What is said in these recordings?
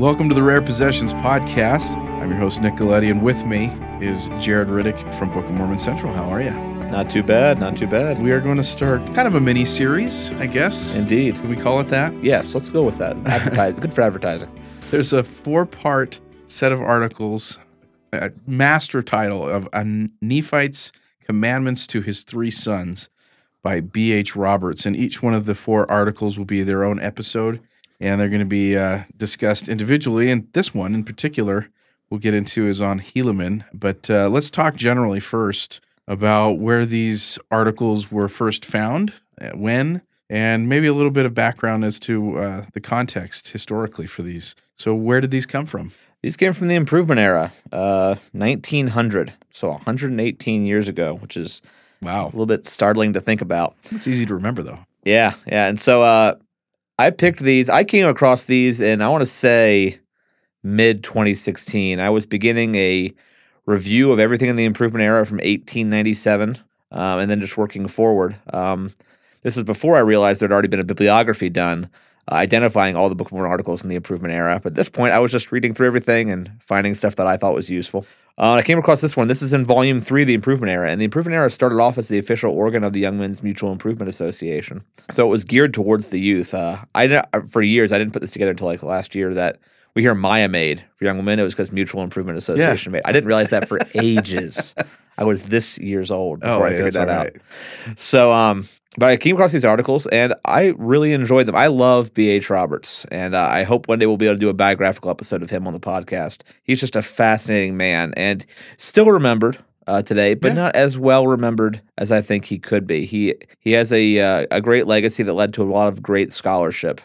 Welcome to the Rare Possessions Podcast. I'm your host, Nick Galetti, and with me is Jared Riddick from Book of Mormon Central. How are you? Not too bad, not too bad. We are going to start kind of a mini series, I guess. Indeed. Can we call it that? Yes, let's go with that. Advertise, good for advertising. There's a four part set of articles, a master title of A Nephite's Commandments to His Three Sons by B.H. Roberts. And each one of the four articles will be their own episode, and they're going to be uh, discussed individually. And this one in particular, we'll get into is on Helaman. But uh, let's talk generally first about where these articles were first found, uh, when, and maybe a little bit of background as to uh, the context historically for these. So, where did these come from? These came from the improvement era, uh, 1900, so 118 years ago, which is wow, a little bit startling to think about. It's easy to remember, though. Yeah, yeah. And so uh, I picked these. I came across these in, I want to say, mid 2016. I was beginning a review of everything in the improvement era from 1897 um, and then just working forward. Um, this was before I realized there'd already been a bibliography done uh, identifying all the Book of Mormon articles in the improvement era. But at this point, I was just reading through everything and finding stuff that I thought was useful. Uh, I came across this one. This is in volume three of the Improvement Era. And the Improvement Era started off as the official organ of the Young Men's Mutual Improvement Association. So it was geared towards the youth. Uh, I uh, For years, I didn't put this together until like last year that we hear MIA Maid for young women. It was because Mutual Improvement Association made. I didn't realize that for ages. I was this years old before I figured that all out. So, um, but I came across these articles and I really enjoyed them. I love B.H. Roberts, and uh, I hope one day we'll be able to do a biographical episode of him on the podcast. He's just a fascinating man and still remembered uh, today, but Yeah. not as well remembered as I think he could be. He he has a uh, a great legacy that led to a lot of great scholarship.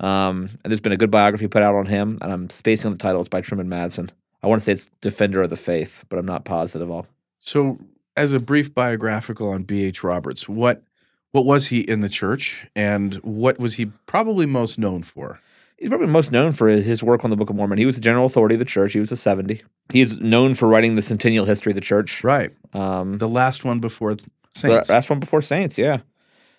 Um, and there's been a good biography put out on him, and I'm spacing on the title. It's by Truman Madsen. I want to say it's Defender of the Faith, but I'm not positive. I'll So, as a brief biographical on B.H. Roberts, what what was he in the church, and what was he probably most known for? He's probably most known for his work on the Book of Mormon. He was the general authority of the church. He was a 70. He's known for writing the centennial history of the church. Right, Um, the last one before Saints. the last one before Saints, yeah.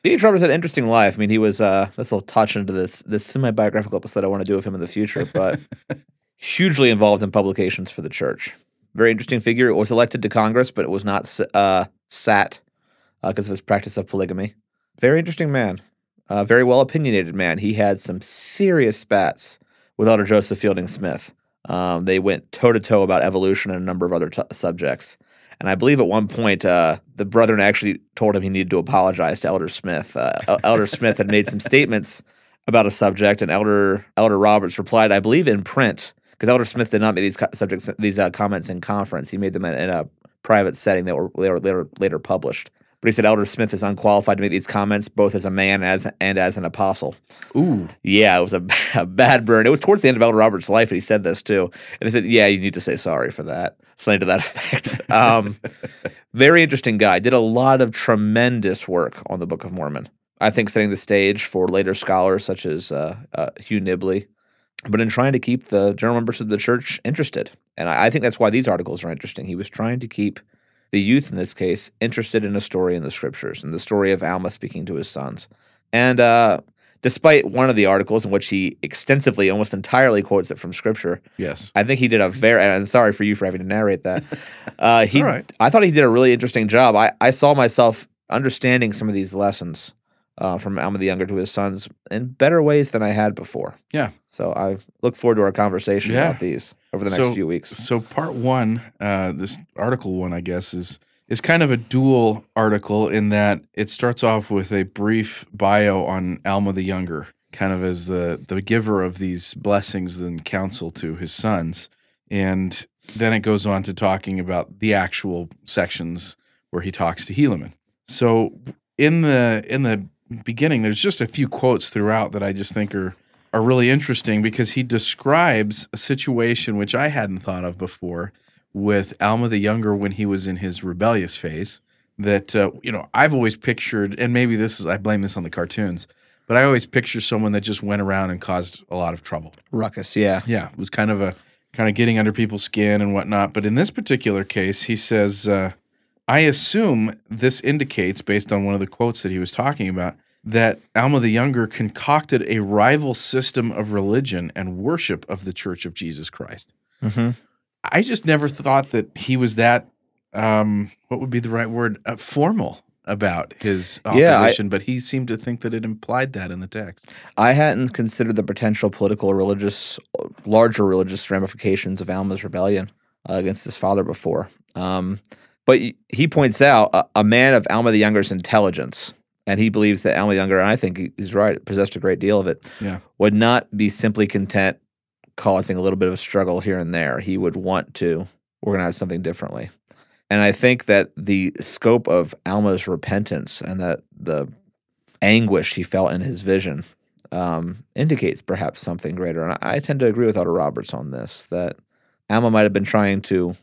B.H. Roberts had an interesting life. I mean, he was, uh, this will touch into this, this semi biographical episode I want to do of him in the future, but hugely involved in publications for the church. Very interesting figure. It Was elected to Congress, but it was not uh, sat because of his practice of polygamy. Very interesting man. Uh, very well opinionated man. He had some serious spats with Elder Joseph Fielding Smith. Um, they went toe to toe about evolution and a number of other t- subjects. And I believe at one point, uh, the brethren actually told him he needed to apologize to Elder Smith. Uh, Elder Smith had made some statements about a subject, and Elder Elder Roberts replied, I believe, in print, because Elder Smith did not make these co- subjects these uh, comments in conference. He made them in, in a private setting that were they were later, later published. But he said Elder Smith is unqualified to make these comments, both as a man as and as an apostle. Ooh, Yeah, it was a, a bad burn. It was towards the end of Elder Roberts' life, and he said this too. And they said, "Yeah, you need to say sorry for that." Something to that effect. Um, very interesting guy. Did a lot of tremendous work on the Book of Mormon. I think setting the stage for later scholars such as uh, uh, Hugh Nibley, but in trying to keep the general members of the church interested. And I, I think that's why these articles are interesting. He was trying to keep the youth in this case interested in a story in the scriptures and the story of Alma speaking to his sons. And uh, despite one of the articles in which he extensively, almost entirely quotes it from scripture, yes. I think he did a very. And I'm sorry for you for having to narrate that. Uh, he, right. I thought he did a really interesting job. I, I saw myself understanding some of these lessons uh, from Alma the Younger to his sons in better ways than I had before. Yeah. So I look forward to our conversation Yeah. about these over the next So- few weeks. So, part one, uh, this article one, I guess, is is kind of a dual article in that it starts off with a brief bio on Alma the Younger, kind of as the the giver of these blessings and counsel to his sons, and then it goes on to talking about the actual sections where he talks to Helaman. So, in the in the beginning, there's just a few quotes throughout that I just think are are really interesting because he describes a situation which I hadn't thought of before with Alma the Younger when he was in his rebellious phase. That uh, you know, I've always pictured, and maybe this is I blame this on the cartoons, but I always picture someone that just went around and caused a lot of trouble. Ruckus, yeah. Yeah, it was kind of a kind of getting under people's skin and whatnot. But in this particular case, he says, uh, "I assume this indicates, based on one of the quotes that he was talking about, that Alma the Younger concocted a rival system of religion and worship of the Church of Jesus Christ. Mm-hmm. I just never thought that he was that, um, what would be the right word, uh, formal about his Yeah, I- opposition, but he seemed to think that it implied that in the text. I hadn't considered the potential political or religious, larger religious ramifications of Alma's rebellion uh, against his father before. Um, but he points out a, a man of Alma the Younger's intelligence, and he believes that Alma Younger, and I think he's right, possessed a great deal of it, Yeah. would not be simply content causing a little bit of a struggle here and there. He would want to organize something differently. And I think that the scope of Alma's repentance and that the anguish he felt in his vision um, indicates perhaps something greater. And I, I tend to agree with Otto Roberts on this that Alma might have been trying to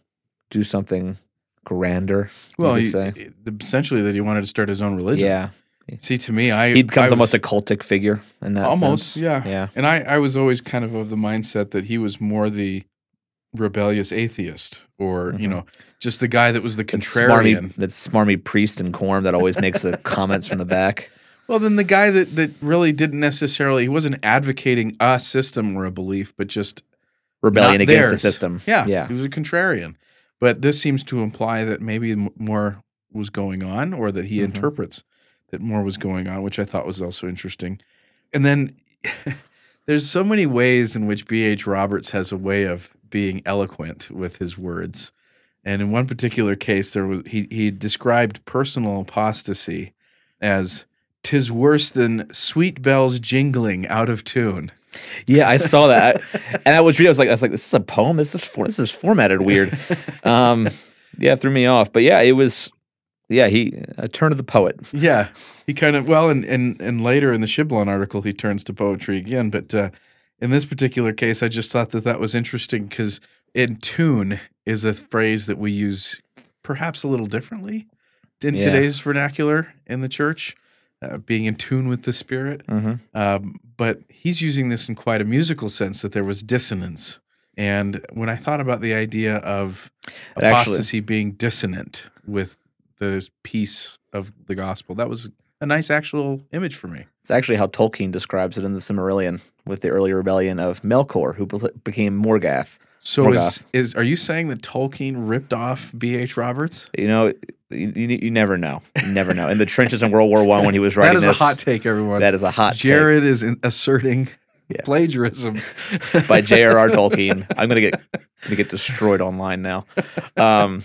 do something grander. Well, he, say. essentially that he wanted to start his own religion. Yeah, See, to me, I he becomes I almost was- a cultic figure in that almost, sense. yeah. Yeah, And I, I was always kind of of the mindset that he was more the rebellious atheist, or you Mhm. know, just the guy that was the That contrarian. smarmy, that smarmy priest in Corm that always makes the comments from the back. Well, then the guy that that really didn't necessarily he wasn't advocating a system or a belief, but just Rebellion not against the system. Yeah, yeah. he was a contrarian. But this seems to imply that maybe more was going on, or that he Mhm. interprets that more was going on, which I thought was also interesting. And then there's so many ways in which B.H. Roberts has a way of being eloquent with his words. And in one particular case, there was he he described personal apostasy as "tis worse than sweet bells jingling out of tune." Yeah, I saw that, and I was reading. I was like, I was like, this is a poem. This is for, this is formatted weird. Um, yeah, it threw me off. But yeah, it was. Yeah, he a turn of the poet. Yeah, he kind of well, and and and later in the Shiblon article, he turns to poetry again. But uh, in this particular case, I just thought that that was interesting because in tune is a phrase that we use perhaps a little differently in Yeah. today's vernacular in the church, uh, being in tune with the Spirit. Mm-hmm. Um, but he's using this in quite a musical sense that there was dissonance. And when I thought about the idea of It actually- apostasy being dissonant with the peace of the gospel, that was a nice actual image for me. It's actually how Tolkien describes it in the Silmarillion with the early rebellion of Melkor, who be- became Morgoth. So is, Morgoth. is are you saying that Tolkien ripped off B.H. Roberts? You know, you, you, you never know. You never know. In the trenches in World War One, when he was That writing is this, a hot take, everyone. that is a hot Jared is in, asserting Yeah. plagiarism by J.R.R. Tolkien. I'm gonna get gonna get destroyed online now. Um,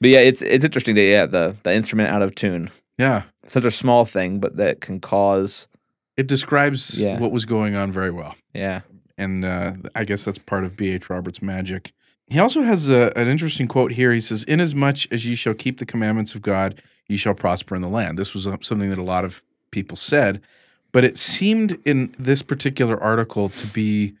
but yeah, it's it's interesting that yeah, the the instrument out of tune, yeah, such a small thing, but that can cause it describes Yeah. what was going on very well. yeah. and uh, I guess that's part of B.H. Roberts' magic. He also has a, an interesting quote here. He says, "Inasmuch as ye shall keep the commandments of God, ye shall prosper in the land." This was uh, something that a lot of people said, but it seemed in this particular article to be.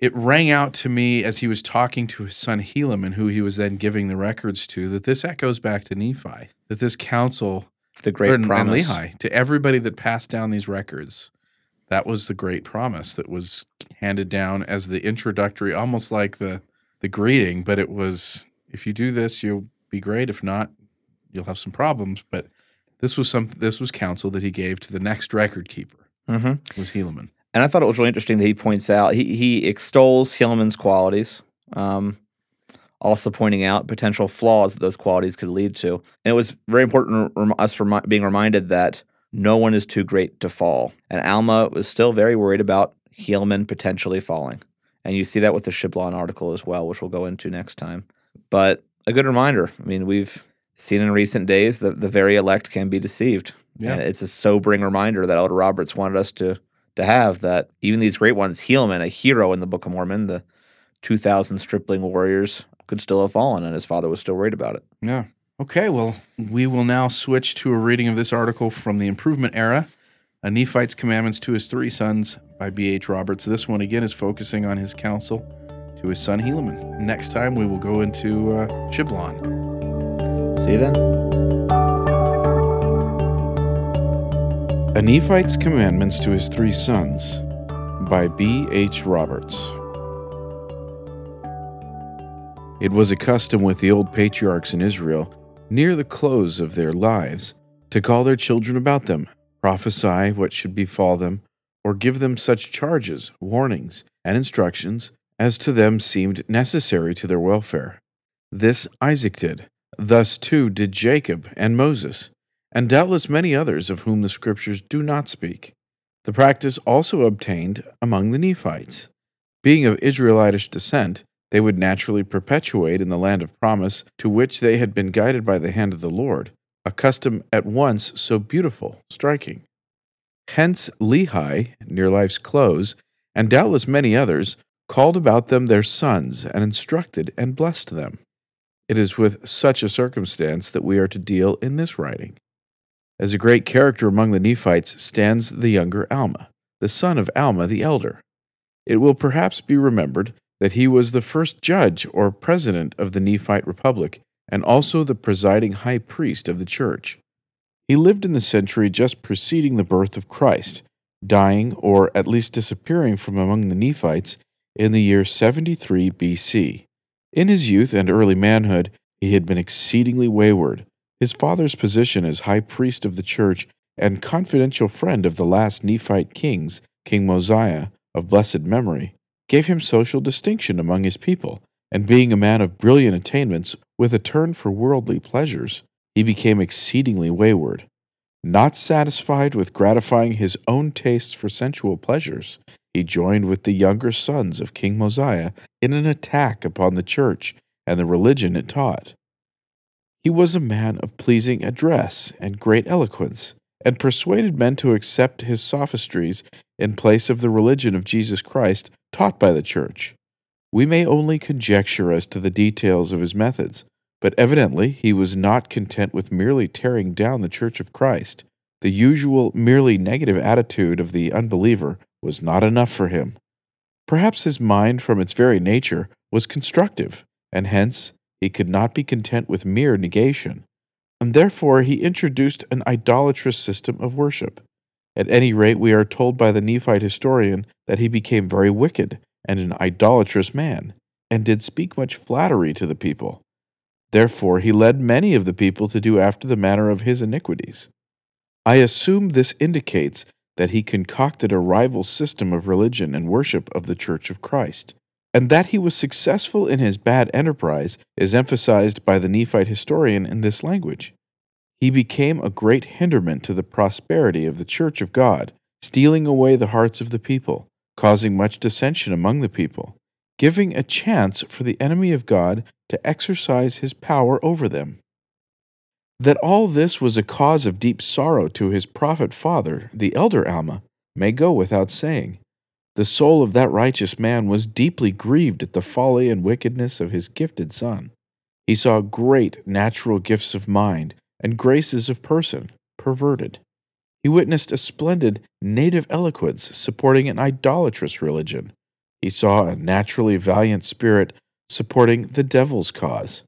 It rang out to me as he was talking to his son Helaman, who he was then giving the records to, that this echoes back to Nephi, that this counsel The great or- and promise. Lehi, to everybody that passed down these records. That was the great promise that was handed down as the introductory, almost like the the greeting, but it was if you do this, you'll be great. If not, you'll have some problems. But this was some this was counsel that he gave to the next record keeper Mm-hmm. was Helaman. And I thought it was really interesting that he points out he he extols Helaman's qualities, um, also pointing out potential flaws that those qualities could lead to. And it was very important rem- us remi- being reminded that no one is too great to fall. And Alma was still very worried about Hillman potentially falling. And you see that with the Shiblon article as well, which we'll go into next time. But a good reminder. I mean, we've seen in recent days that the very elect can be deceived. Yeah. And it's a sobering reminder that Elder Roberts wanted us to to have that even these great ones, Helaman, a hero in the Book of Mormon, the 2,000 stripling warriors, could still have fallen, and his father was still worried about it. Yeah. Okay, well, we will now switch to a reading of this article from the Improvement Era, A Nephite's Commandments to His Three Sons by B.H. Roberts. This one, again, is focusing on his counsel to his son Helaman. Next time, we will go into uh, Shiblon. See you then. A Nephite's Commandments to His Three Sons by B.H. Roberts. It was a custom with the old patriarchs in Israel, near the close of their lives, to call their children about them prophesy what should befall them, or give them such charges, warnings, and instructions as to them seemed necessary to their welfare. This Isaac did. Thus too did Jacob and Moses, and doubtless many others of whom the Scriptures do not speak. The practice also obtained among the Nephites. Being of Israelitish descent, they would naturally perpetuate in the land of promise to which they had been guided by the hand of the Lord, a custom at once so beautiful, striking. Hence Lehi, near life's close, and doubtless many others, called about them their sons, and instructed and blessed them. It is with such a circumstance that we are to deal in this writing. As a great character among the Nephites stands the younger Alma, the son of Alma the elder. It will perhaps be remembered that he was the first judge or president of the Nephite Republic and also the presiding high priest of the church. He lived in the century just preceding the birth of Christ, dying or at least disappearing from among the Nephites in the year 73 BC. In his youth and early manhood, he had been exceedingly wayward. His father's position as high priest of the church and confidential friend of the last Nephite kings, King Mosiah, of blessed memory, gave him social distinction among his people, and being a man of brilliant attainments with a turn for worldly pleasures, he became exceedingly wayward. Not satisfied with gratifying his own tastes for sensual pleasures, he joined with the younger sons of King Mosiah in an attack upon the church and the religion it taught. He was a man of pleasing address and great eloquence, and persuaded men to accept his sophistries in place of the religion of Jesus Christ taught by the church. We may only conjecture as to the details of his methods, but evidently he was not content with merely tearing down the church of Christ. The usual merely negative attitude of the unbeliever was not enough for him. Perhaps his mind, from its very nature, was constructive, and hence he could not be content with mere negation, and therefore he introduced an idolatrous system of worship. At any rate, we are told by the Nephite historian that he became very wicked and an idolatrous man, and did speak much flattery to the people. Therefore he led many of the people to do after the manner of his iniquities. I assume this indicates that he concocted a rival system of religion and worship of the Church of Christ. And that he was successful in his bad enterprise is emphasized by the Nephite historian in this language. He became a great hinderment to the prosperity of the Church of God, stealing away the hearts of the people, causing much dissension among the people, giving a chance for the enemy of God to exercise his power over them. That all this was a cause of deep sorrow to his prophet father, the elder Alma, may go without saying. The soul of that righteous man was deeply grieved at the folly and wickedness of his gifted son. He saw great natural gifts of mind and graces of person perverted. He witnessed a splendid native eloquence supporting an idolatrous religion. He saw a naturally valiant spirit supporting the devil's cause.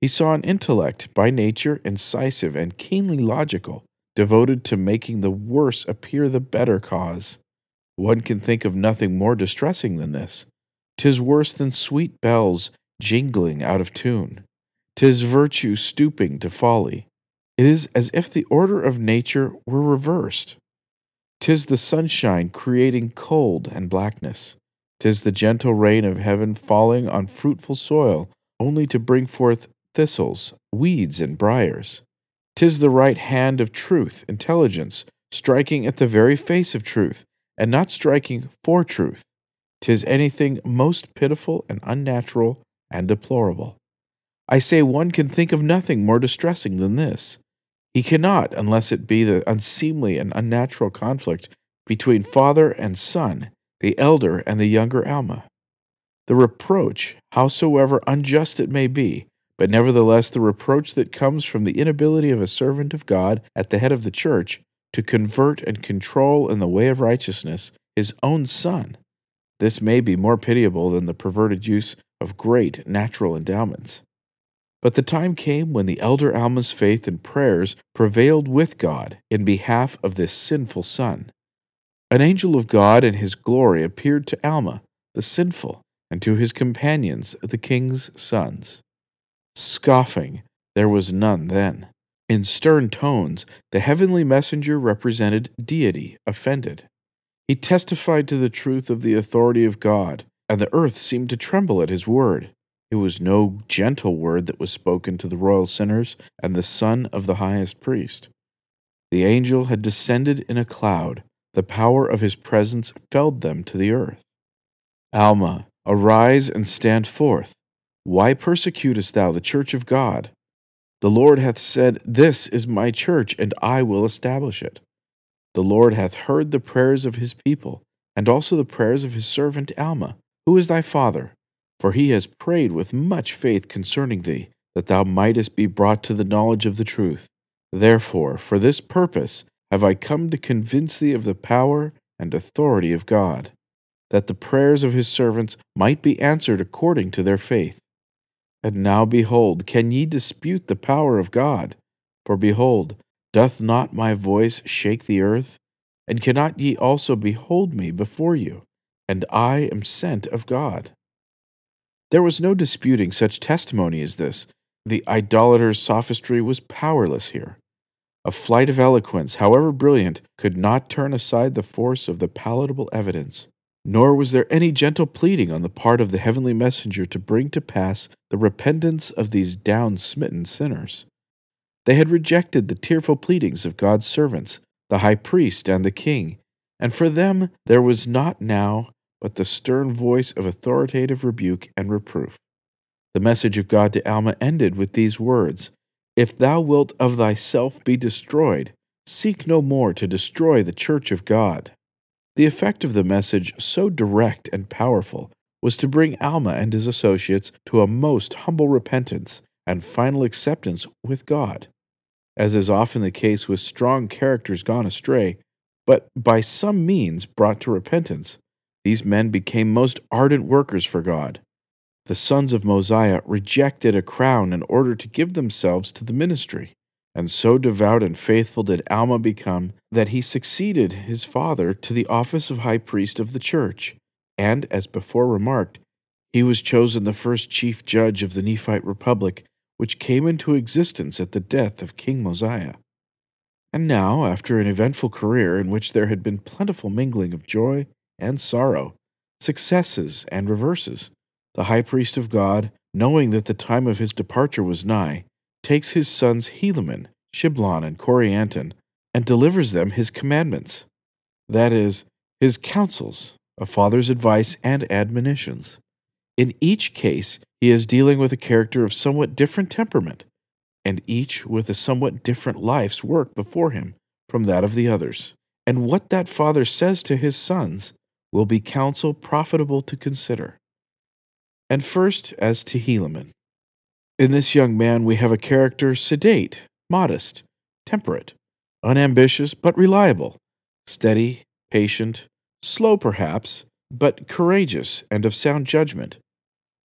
He saw an intellect by nature incisive and keenly logical, devoted to making the worse appear the better cause. One can think of nothing more distressing than this. Tis worse than sweet bells jingling out of tune. Tis virtue stooping to folly. It is as if the order of nature were reversed. Tis the sunshine creating cold and blackness. Tis the gentle rain of heaven falling on fruitful soil, only to bring forth thistles, weeds, and briars. Tis the right hand of truth, intelligence, striking at the very face of truth, and not striking for truth. Tis anything most pitiful and unnatural and deplorable. I say one can think of nothing more distressing than this. He cannot, unless it be the unseemly and unnatural conflict between father and son, the elder and the younger Alma. The reproach, howsoever unjust it may be, but nevertheless, the reproach that comes from the inability of a servant of God at the head of the church to convert and control in the way of righteousness his own son, this may be more pitiable than the perverted use of great natural endowments. But the time came when the elder Alma's faith and prayers prevailed with God in behalf of this sinful son. An angel of God in his glory appeared to Alma, the sinful, and to his companions, the king's sons. Scoffing, there was none then. In stern tones, the heavenly messenger represented deity offended. He testified to the truth of the authority of God, and the earth seemed to tremble at his word. It was no gentle word that was spoken to the royal sinners and the son of the highest priest. The angel had descended in a cloud. The power of his presence felled them to the earth. Alma, arise and stand forth. Why persecutest thou the church of God? The Lord hath said, This is my church, and I will establish it. The Lord hath heard the prayers of his people, and also the prayers of his servant Alma, who is thy father. For he has prayed with much faith concerning thee, that thou mightest be brought to the knowledge of the truth. Therefore, for this purpose have I come to convince thee of the power and authority of God, that the prayers of his servants might be answered according to their faith. And now behold, can ye dispute the power of God? For behold, doth not my voice shake the earth? And cannot ye also behold me before you? And I am sent of God. There was no disputing such testimony as this. The idolater's sophistry was powerless here. A flight of eloquence, however brilliant, could not turn aside the force of the palatable evidence. Nor was there any gentle pleading on the part of the heavenly messenger to bring to pass the repentance of these down smitten sinners. They had rejected the tearful pleadings of God's servants, the high priest and the king, and for them there was not now but the stern voice of authoritative rebuke and reproof. The message of God to Alma ended with these words if thou wilt of thyself be destroyed, seek no more to destroy the church of God. The effect of the message, so direct and powerful, was to bring Alma and his associates to a most humble repentance and final acceptance with God. As is often the case with strong characters gone astray, but by some means brought to repentance, these men became most ardent workers for God the sons of Mosiah rejected a crown in order to give themselves to the ministry. And so devout and faithful did Alma become that he succeeded his father to the office of high priest of the church. And, as before remarked, he was chosen the first chief judge of the Nephite Republic, which came into existence at the death of King Mosiah. And now, after an eventful career in which there had been plentiful mingling of joy and sorrow, successes and reverses, the high priest of God, knowing that the time of his departure was nigh, takes his sons Helaman, Shiblon, and Corianton, and delivers them his commandments, that is, his counsels, a father's advice and admonitions. In each case, he is dealing with a character of somewhat different temperament, and each with a somewhat different life's work before him from that of the others. And what that father says to his sons will be counsel profitable to consider. And first, as to Helaman. In this young man, we have a character sedate, modest, temperate, unambitious, but reliable, steady, patient, slow perhaps, but courageous and of sound judgment,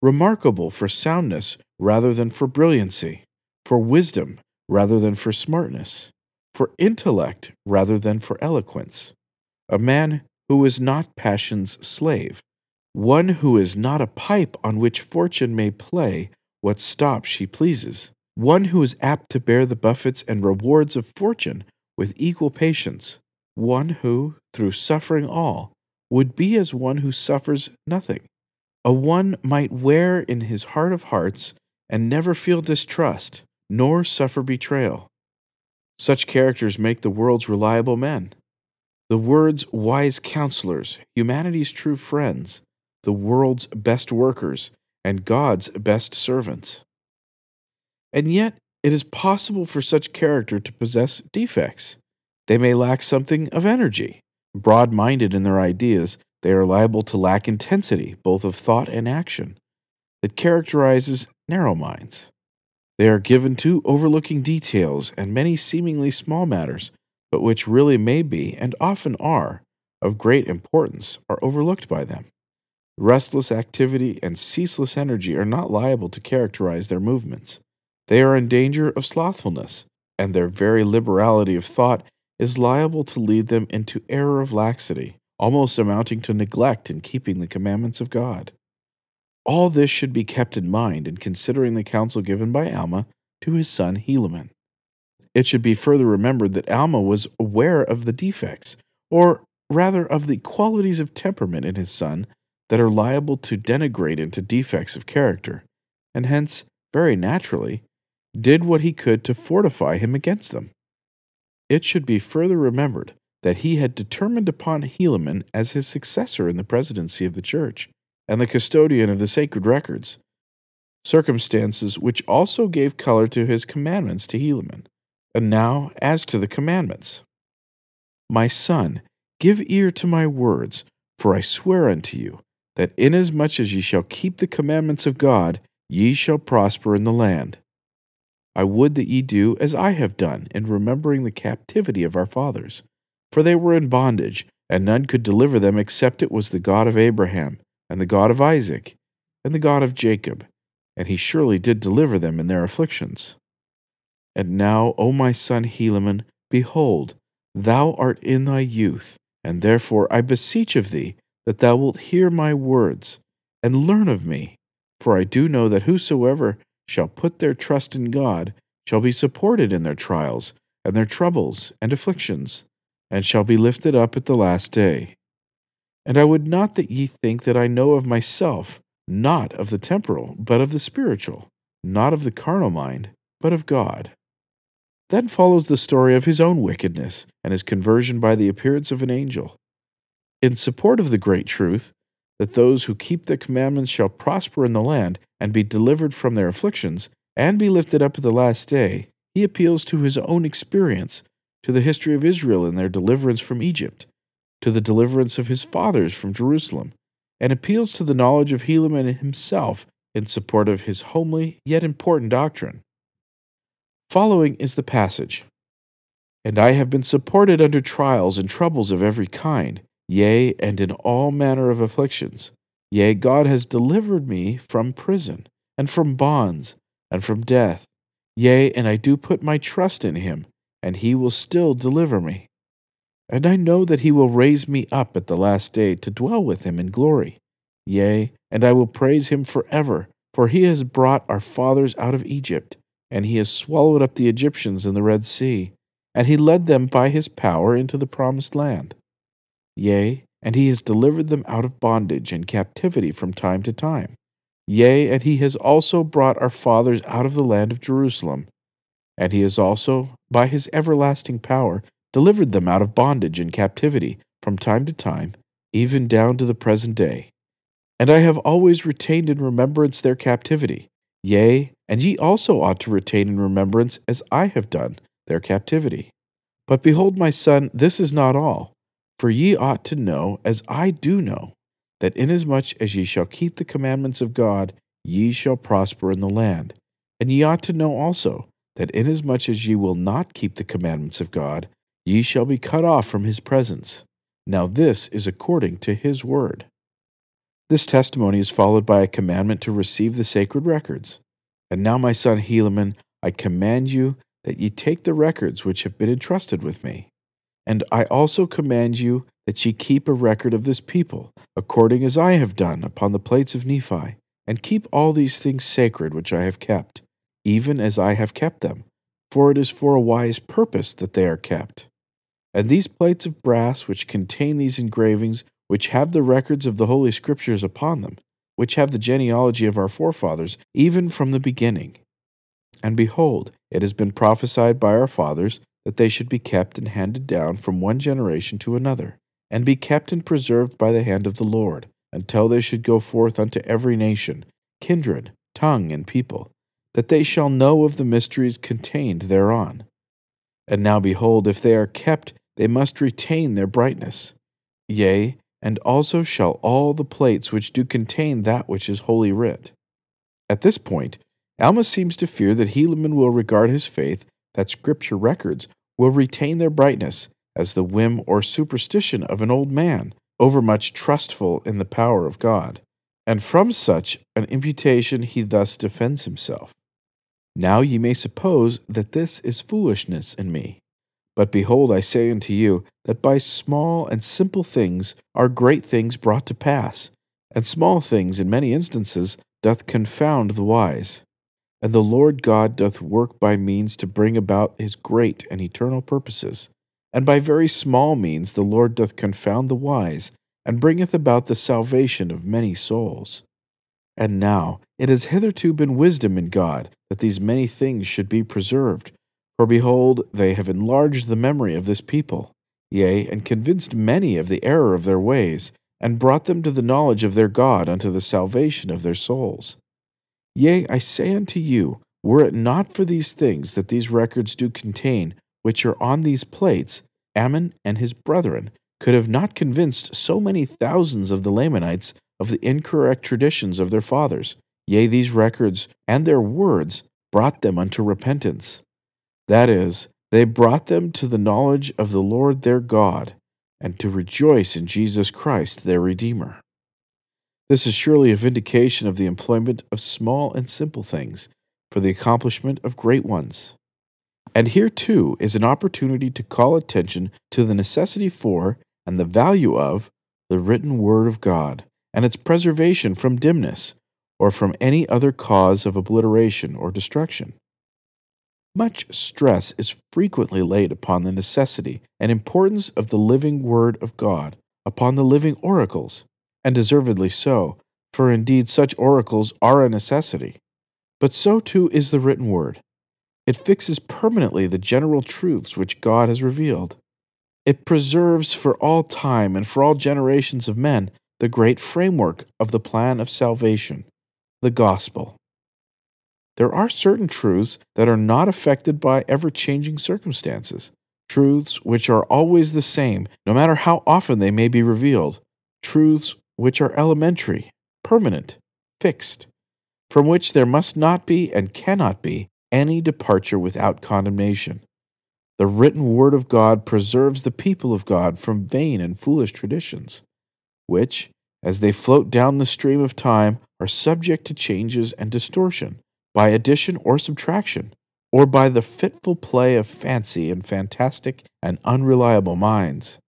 remarkable for soundness rather than for brilliancy, for wisdom rather than for smartness, for intellect rather than for eloquence, a man who is not passion's slave, one who is not a pipe on which fortune may play what stop she pleases, one who is apt to bear the buffets and rewards of fortune with equal patience, one who, through suffering all, would be as one who suffers nothing, a one might wear in his heart of hearts and never feel distrust, nor suffer betrayal. Such characters make the world's reliable men. The world's wise counselors, humanity's true friends, the world's best workers and God's best servants. And yet, it is possible for such character to possess defects. They may lack something of energy. Broad minded in their ideas, they are liable to lack intensity, both of thought and action, that characterizes narrow minds. They are given to overlooking details and many seemingly small matters, but which really may be, and often are, of great importance, are overlooked by them. Restless activity and ceaseless energy are not liable to characterize their movements. They are in danger of slothfulness, and their very liberality of thought is liable to lead them into error of laxity, almost amounting to neglect in keeping the commandments of God. All this should be kept in mind in considering the counsel given by Alma to his son Helaman. It should be further remembered that Alma was aware of the defects, or rather of the qualities of temperament in his son that are liable to denigrate into defects of character, and hence, very naturally, did what he could to fortify him against them. It should be further remembered that he had determined upon Helaman as his successor in the presidency of the church and the custodian of the sacred records, circumstances which also gave color to his commandments to Helaman. And now, as to the commandments. My son, give ear to my words, for I swear unto you, that inasmuch as ye shall keep the commandments of God, ye shall prosper in the land. I would that ye do as I have done in remembering the captivity of our fathers, for they were in bondage, and none could deliver them except it was the God of Abraham, and the God of Isaac, and the God of Jacob, and he surely did deliver them in their afflictions. And now, O my son Helaman, behold, thou art in thy youth, and therefore I beseech of thee that thou wilt hear my words, and learn of me. For I do know that whosoever shall put their trust in God shall be supported in their trials, and their troubles and afflictions, and shall be lifted up at the last day. And I would not that ye think that I know of myself, not of the temporal, but of the spiritual, not of the carnal mind, but of God. Then follows the story of his own wickedness and his conversion by the appearance of an angel. In support of the great truth, that those who keep the commandments shall prosper in the land and be delivered from their afflictions and be lifted up at the last day, he appeals to his own experience, to the history of Israel and their deliverance from Egypt, to the deliverance of his fathers from Jerusalem, and appeals to the knowledge of Helaman himself in support of his homely yet important doctrine. Following is the passage And I have been supported under trials and troubles of every kind, yea, and in all manner of afflictions. Yea, God has delivered me from prison, and from bonds, and from death. Yea, and I do put my trust in him, and he will still deliver me. And I know that he will raise me up at the last day to dwell with him in glory. Yea, and I will praise him forever, for he has brought our fathers out of Egypt and he has swallowed up the Egyptians in the Red Sea, and he led them by his power into the promised land. Yea, and he has delivered them out of bondage and captivity from time to time. Yea, and he has also brought our fathers out of the land of Jerusalem. And he has also, by his everlasting power, delivered them out of bondage and captivity from time to time, even down to the present day. And I have always retained in remembrance their captivity Yea, and ye also ought to retain in remembrance, as I have done, their captivity. But behold, my son, this is not all. For ye ought to know, as I do know, that inasmuch as ye shall keep the commandments of God, ye shall prosper in the land. And ye ought to know also, that inasmuch as ye will not keep the commandments of God, ye shall be cut off from his presence. Now this is according to his word. This testimony is followed by a commandment to receive the sacred records. And now, my son Helaman, I command you that ye take the records which have been entrusted with me. And I also command you that ye keep a record of this people, according as I have done upon the plates of Nephi, and keep all these things sacred which I have kept, even as I have kept them, for it is for a wise purpose that they are kept. And these plates of brass which contain these engravings which have the records of the Holy Scriptures upon them, which have the genealogy of our forefathers, even from the beginning. And behold, it has been prophesied by our fathers that they should be kept and handed down from one generation to another, and be kept and preserved by the hand of the Lord, until they should go forth unto every nation, kindred, tongue, and people, that they shall know of the mysteries contained thereon. And now behold, if they are kept, they must retain their brightness. Yea, and also shall all the plates which do contain that which is holy writ. At this point, Alma seems to fear that Helaman will regard his faith that Scripture records will retain their brightness as the whim or superstition of an old man, overmuch trustful in the power of God. And from such an imputation he thus defends himself. Now ye may suppose that this is foolishness in me. But behold, I say unto you, that by small and simple things are great things brought to pass, and small things in many instances doth confound the wise. And the Lord God doth work by means to bring about his great and eternal purposes. And by very small means the Lord doth confound the wise, and bringeth about the salvation of many souls. And now it has hitherto been wisdom in God that these many things should be preserved. For behold, they have enlarged the memory of this people, yea, and convinced many of the error of their ways, and brought them to the knowledge of their God unto the salvation of their souls. Yea, I say unto you, were it not for these things that these records do contain, which are on these plates, Ammon and his brethren could have not convinced so many thousands of the Lamanites of the incorrect traditions of their fathers. Yea, these records and their words brought them unto repentance. That is, they brought them to the knowledge of the Lord their God, and to rejoice in Jesus Christ their Redeemer. This is surely a vindication of the employment of small and simple things for the accomplishment of great ones. And here, too, is an opportunity to call attention to the necessity for and the value of the written Word of God and its preservation from dimness or from any other cause of obliteration or destruction. Much stress is frequently laid upon the necessity and importance of the living Word of God, upon the living oracles, and deservedly so, for indeed such oracles are a necessity. But so too is the written Word. It fixes permanently the general truths which God has revealed. It preserves for all time and for all generations of men the great framework of the plan of salvation, the gospel. There are certain truths that are not affected by ever changing circumstances, truths which are always the same, no matter how often they may be revealed, truths which are elementary, permanent, fixed, from which there must not be and cannot be any departure without condemnation. The written word of God preserves the people of God from vain and foolish traditions, which, as they float down the stream of time, are subject to changes and distortion by addition or subtraction, or by the fitful play of fancy and fantastic and unreliable minds.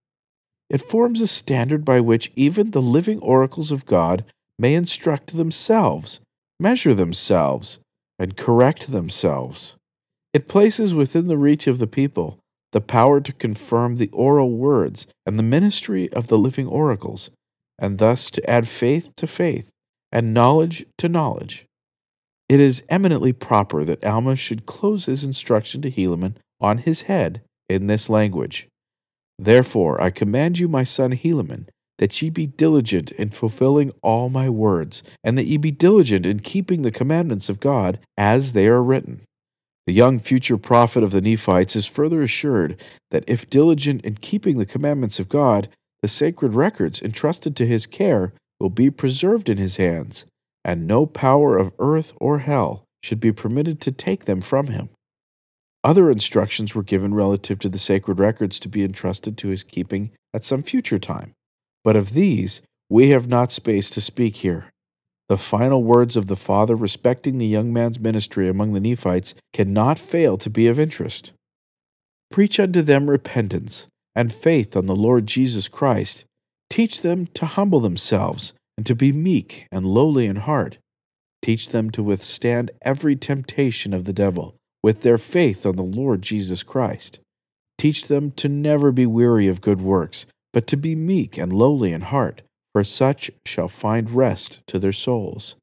It forms a standard by which even the living oracles of God may instruct themselves, measure themselves, and correct themselves. It places within the reach of the people the power to confirm the oral words and the ministry of the living oracles, and thus to add faith to faith and knowledge to knowledge. It is eminently proper that Alma should close his instruction to Helaman on his head in this language. Therefore I command you, my son Helaman, that ye be diligent in fulfilling all my words, and that ye be diligent in keeping the commandments of God as they are written. The young future prophet of the Nephites is further assured that if diligent in keeping the commandments of God, the sacred records entrusted to his care will be preserved in his hands, and no power of earth or hell should be permitted to take them from him. Other instructions were given relative to the sacred records to be entrusted to his keeping at some future time, but of these we have not space to speak here. The final words of the Father respecting the young man's ministry among the Nephites cannot fail to be of interest. Preach unto them repentance and faith on the Lord Jesus Christ. Teach them to humble themselves and to be meek and lowly in heart. Teach them to withstand every temptation of the devil with their faith on the Lord Jesus Christ. Teach them to never be weary of good works, but to be meek and lowly in heart, for such shall find rest to their souls.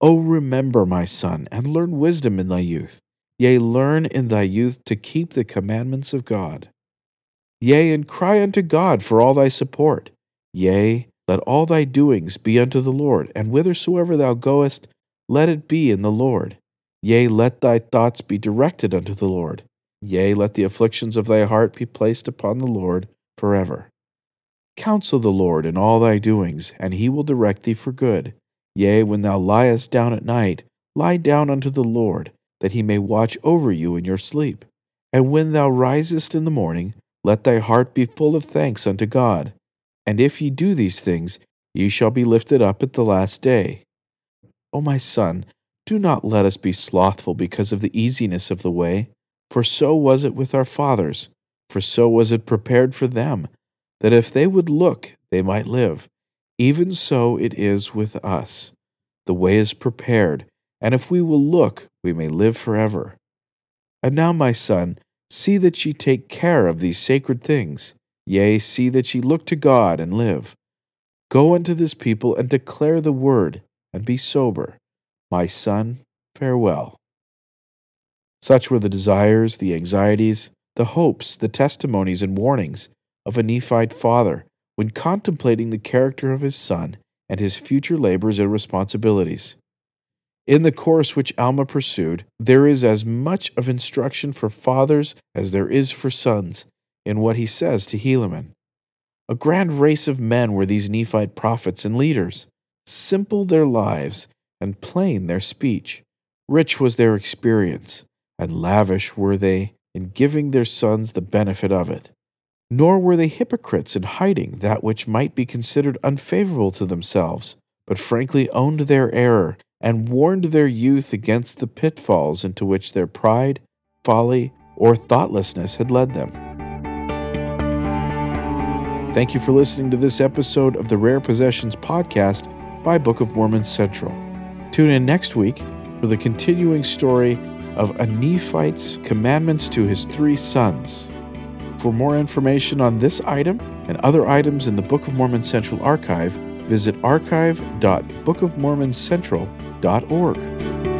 O remember, my son, and learn wisdom in thy youth. Yea, learn in thy youth to keep the commandments of God. Yea, and cry unto God for all thy support. Yea, let all thy doings be unto the Lord, and whithersoever thou goest, let it be in the Lord. Yea, let thy thoughts be directed unto the Lord. Yea, let the afflictions of thy heart be placed upon the Lord forever. Counsel the Lord in all thy doings, and he will direct thee for good. Yea, when thou liest down at night, lie down unto the Lord, that he may watch over you in your sleep. And when thou risest in the morning, let thy heart be full of thanks unto God. And if ye do these things, ye shall be lifted up at the last day. O my son, do not let us be slothful because of the easiness of the way, for so was it with our fathers, for so was it prepared for them, that if they would look, they might live. Even so it is with us. The way is prepared, and if we will look, we may live forever. And now, my son, see that ye take care of these sacred things. Yea, see that ye look to God and live. Go unto this people and declare the word, and be sober. My son, farewell. Such were the desires, the anxieties, the hopes, the testimonies, and warnings of a Nephite father when contemplating the character of his son and his future labors and responsibilities. In the course which Alma pursued, there is as much of instruction for fathers as there is for sons in what he says to Helaman. A grand race of men were these Nephite prophets and leaders, simple their lives and plain their speech. Rich was their experience, and lavish were they in giving their sons the benefit of it. Nor were they hypocrites in hiding that which might be considered unfavorable to themselves, but frankly owned their error and warned their youth against the pitfalls into which their pride, folly, or thoughtlessness had led them. Thank you for listening to this episode of the Rare Possessions podcast by Book of Mormon Central. Tune in next week for the continuing story of a Nephite's commandments to his three sons. For more information on this item and other items in the Book of Mormon Central archive, visit archive.bookofmormoncentral.org.